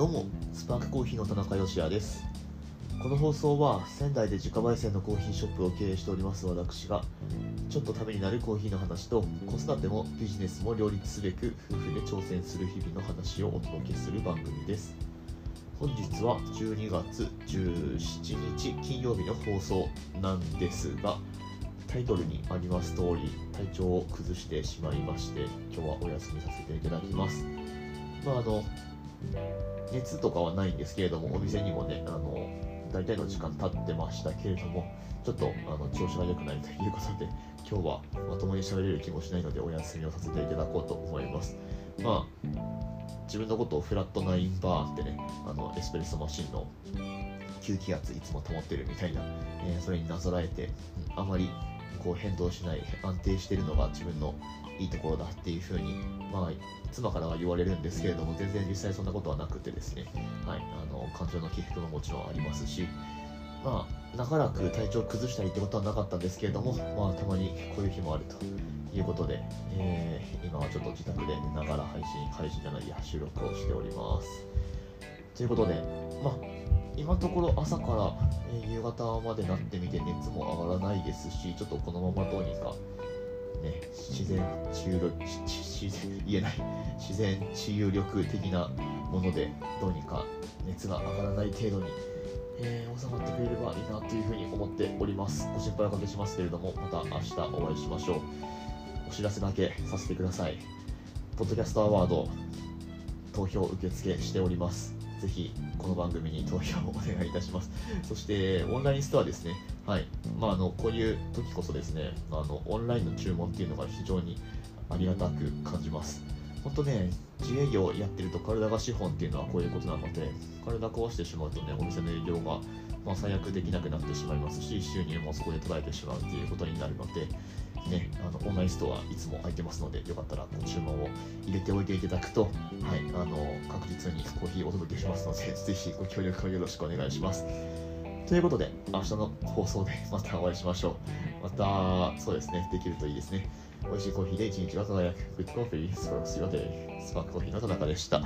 どうもスパークコーヒーの田中芳也です。この放送は仙台で自家焙煎のコーヒーショップを経営しております私がちょっとためになるコーヒーの話と子育てもビジネスも両立すべく夫婦で挑戦する日々の話をお届けする番組です。本日は12月17日金曜日の放送なんですがタイトルにあります通り体調を崩してしまいまして今日はお休みさせていただきます。まああの熱とかはないんですけれどもお店にもねあの大体の時間経ってましたけれどもちょっとあの調子が良くないということで今日はまともに喋れる気もしないのでお休みをさせていただこうと思います。まあ自分のことをフラットナインバーってねあのエスプレッソマシンの吸気圧いつも保ってるみたいな、えー、それになぞらえてあまりこう変動しない安定してるのが自分のいいところだっていうふうに、まあ、妻からは言われるんですけれども全然実際そんなことはなくてですね、はい、あの感情の起伏ももちろんありますし、まあ、長らく体調を崩したりってことはなかったんですけれども、まあ、たまにこういう日もあるということで、えー、今はちょっと自宅で寝ながら配信配信じゃないや収録をしております。ということで、まあ、今のところ朝から、え、夕方までなってみて熱も上がらないですしちょっとこのままどうにかね、自然治癒力言えない自然治癒力的なものでどうにか熱が上がらない程度に、えー、収まってくれればいいなというふうに思っておりますご心配おかけしますけれどもまた明日お会いしましょうお知らせだけさせてくださいポッドキャストアワード投票受付しておりますぜひこの番組に投票をお願いいたします。そしてオンラインストアですね。はい。まあ、あのこういう時こそですね、あのオンラインの注文っていうのが非常にありがたく感じます。本当ね、自営業やってると体が資本っていうのはこういうことなので、体壊してしまうとね、お店の営業がまあ、最悪できなくなってしまいますし、収入もそこで途絶えてしまうっていうことになるので、ね、あのオンラインストアいつも空いてますので、よかったらご注文を入れておいていただくと、はい、あの確実にコーヒーをお届けしますので、ぜひご協力をよろしくお願いします。ということで、明日の放送でまたお会いしましょう。また、そうですね、できるといいですね。美味しいコーヒーで一日が輝く。グッドコーヒースパークコーヒーの田中でした。